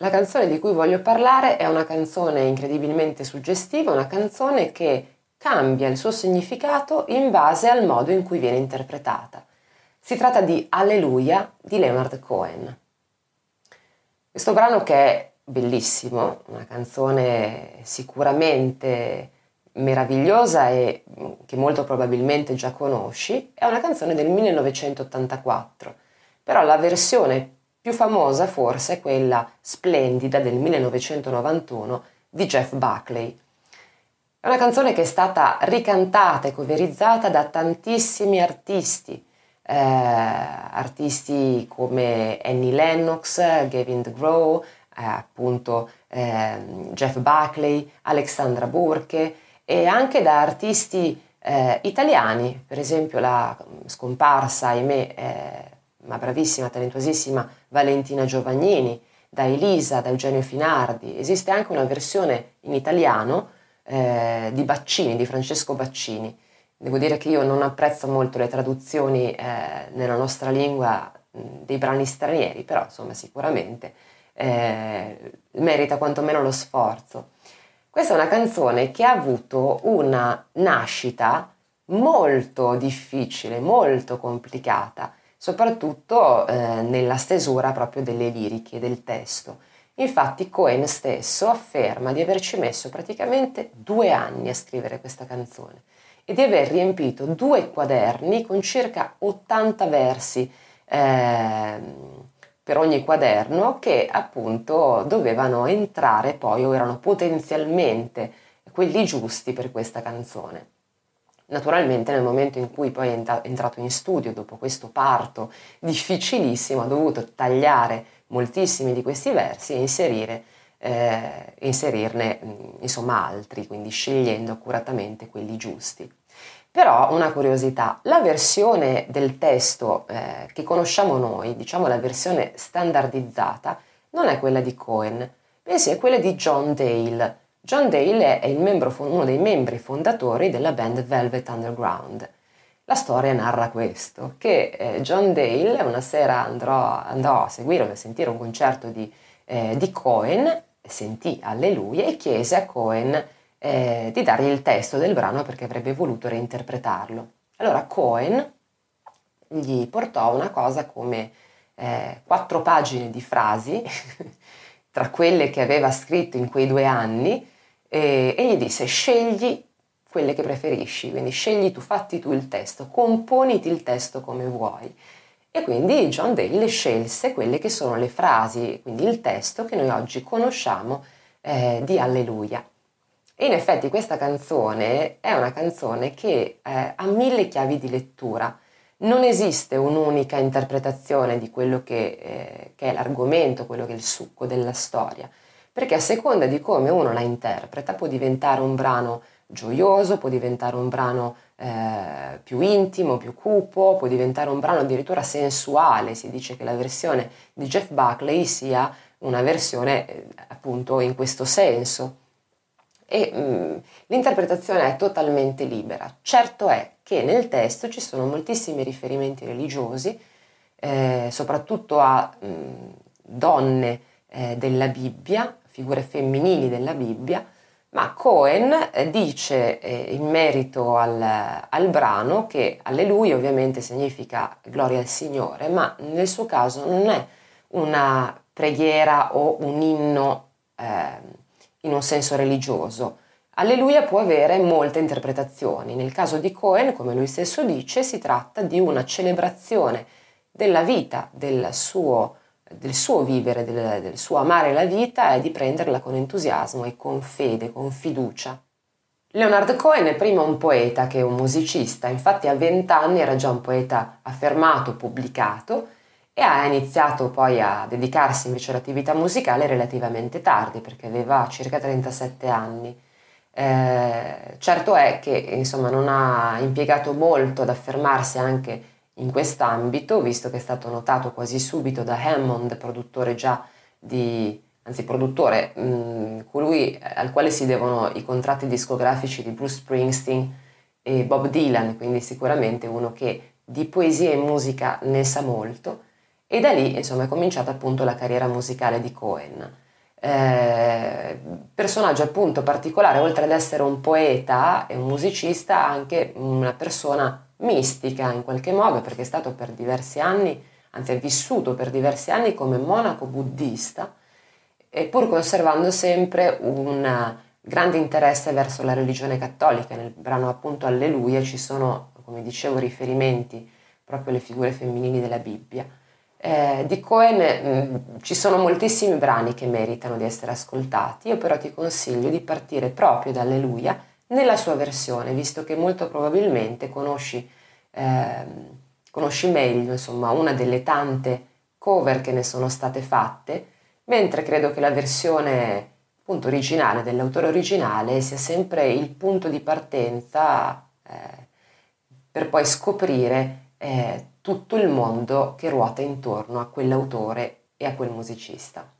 La canzone di cui voglio parlare è una canzone incredibilmente suggestiva, una canzone che cambia il suo significato in base al modo in cui viene interpretata. Si tratta di Alleluia di Leonard Cohen. Questo brano che è bellissimo, una canzone sicuramente meravigliosa e che molto probabilmente già conosci, è una canzone del 1984, però la versione più famosa forse è quella splendida del 1991 di Jeff Buckley. È una canzone che è stata ricantata e coverizzata da tantissimi artisti, eh, artisti come Annie Lennox, Gavin DeGraw, eh, appunto eh, Jeff Buckley, Alexandra Burke e anche da artisti eh, italiani, per esempio la scomparsa, ahimè, eh, ma bravissima, talentuosissima Valentina Giovagnini, da Elisa, da Eugenio Finardi. Esiste anche una versione in italiano eh, di Baccini, di Francesco Baccini. Devo dire che io non apprezzo molto le traduzioni eh, nella nostra lingua mh, dei brani stranieri, però insomma sicuramente eh, merita quantomeno lo sforzo. Questa è una canzone che ha avuto una nascita molto difficile, molto complicata soprattutto eh, nella stesura proprio delle liriche, del testo. Infatti Cohen stesso afferma di averci messo praticamente due anni a scrivere questa canzone e di aver riempito due quaderni con circa 80 versi eh, per ogni quaderno che appunto dovevano entrare poi o erano potenzialmente quelli giusti per questa canzone. Naturalmente nel momento in cui poi è entrato in studio, dopo questo parto difficilissimo, ha dovuto tagliare moltissimi di questi versi e inserire, eh, inserirne insomma altri, quindi scegliendo accuratamente quelli giusti. Però una curiosità, la versione del testo eh, che conosciamo noi, diciamo la versione standardizzata, non è quella di Cohen, bensì è quella di John Dale, John Dale è membro, uno dei membri fondatori della band Velvet Underground. La storia narra questo, che eh, John Dale una sera andrò, andò a seguire, a sentire un concerto di, eh, di Cohen, sentì Alleluia e chiese a Cohen eh, di dargli il testo del brano perché avrebbe voluto reinterpretarlo. Allora Cohen gli portò una cosa come eh, quattro pagine di frasi, tra quelle che aveva scritto in quei due anni, e, e gli disse scegli quelle che preferisci, quindi scegli tu, fatti tu il testo, componiti il testo come vuoi. E quindi John Dale scelse quelle che sono le frasi, quindi il testo che noi oggi conosciamo eh, di Alleluia. E in effetti questa canzone è una canzone che eh, ha mille chiavi di lettura. Non esiste un'unica interpretazione di quello che, eh, che è l'argomento, quello che è il succo della storia perché a seconda di come uno la interpreta può diventare un brano gioioso, può diventare un brano eh, più intimo, più cupo, può diventare un brano addirittura sensuale. Si dice che la versione di Jeff Buckley sia una versione eh, appunto in questo senso. E mh, mm, l'interpretazione è totalmente libera. Certo è che nel testo ci sono moltissimi riferimenti religiosi, eh, soprattutto a mh, mm, donne eh, della Bibbia, figure femminili della Bibbia, ma Cohen eh, dice eh, in merito al, al, brano che alleluia ovviamente significa gloria al Signore, ma nel suo caso non è una preghiera o un inno eh, in un senso religioso. Alleluia può avere molte interpretazioni. Nel caso di Cohen, come lui stesso dice, si tratta di una celebrazione della vita del suo del suo vivere, del, del suo amare la vita è di prenderla con entusiasmo e con fede, con fiducia. Leonard Cohen è prima un poeta che un musicista, infatti a vent'anni era già un poeta affermato, pubblicato e ha iniziato poi a dedicarsi invece all'attività musicale relativamente tardi perché aveva circa 37 anni. Eh, certo è che insomma non ha impiegato molto ad affermarsi anche in quest'ambito, visto che è stato notato quasi subito da Hammond, produttore già di, anzi produttore, mh, mm, colui al quale si devono i contratti discografici di Bruce Springsteen e Bob Dylan, quindi sicuramente uno che di poesia e musica ne sa molto, e da lì insomma è cominciata appunto la carriera musicale di Cohen. eh, personaggio appunto particolare, oltre ad essere un poeta e un musicista, anche una persona mistica in qualche modo, perché è stato per diversi anni, anzi è vissuto per diversi anni come monaco buddista, pur conservando sempre un grande interesse verso la religione cattolica. Nel brano appunto Alleluia ci sono, come dicevo, riferimenti proprio alle figure femminili della Bibbia. Eh, di Cohen mh, mm, ci sono moltissimi brani che meritano di essere ascoltati, io però ti consiglio di partire proprio da Alleluia nella sua versione, visto che molto probabilmente conosci, eh, conosci meglio insomma, una delle tante cover che ne sono state fatte, mentre credo che la versione appunto, originale dell'autore originale sia sempre il punto di partenza eh, per poi scoprire eh, tutto il mondo che ruota intorno a quell'autore e a quel musicista.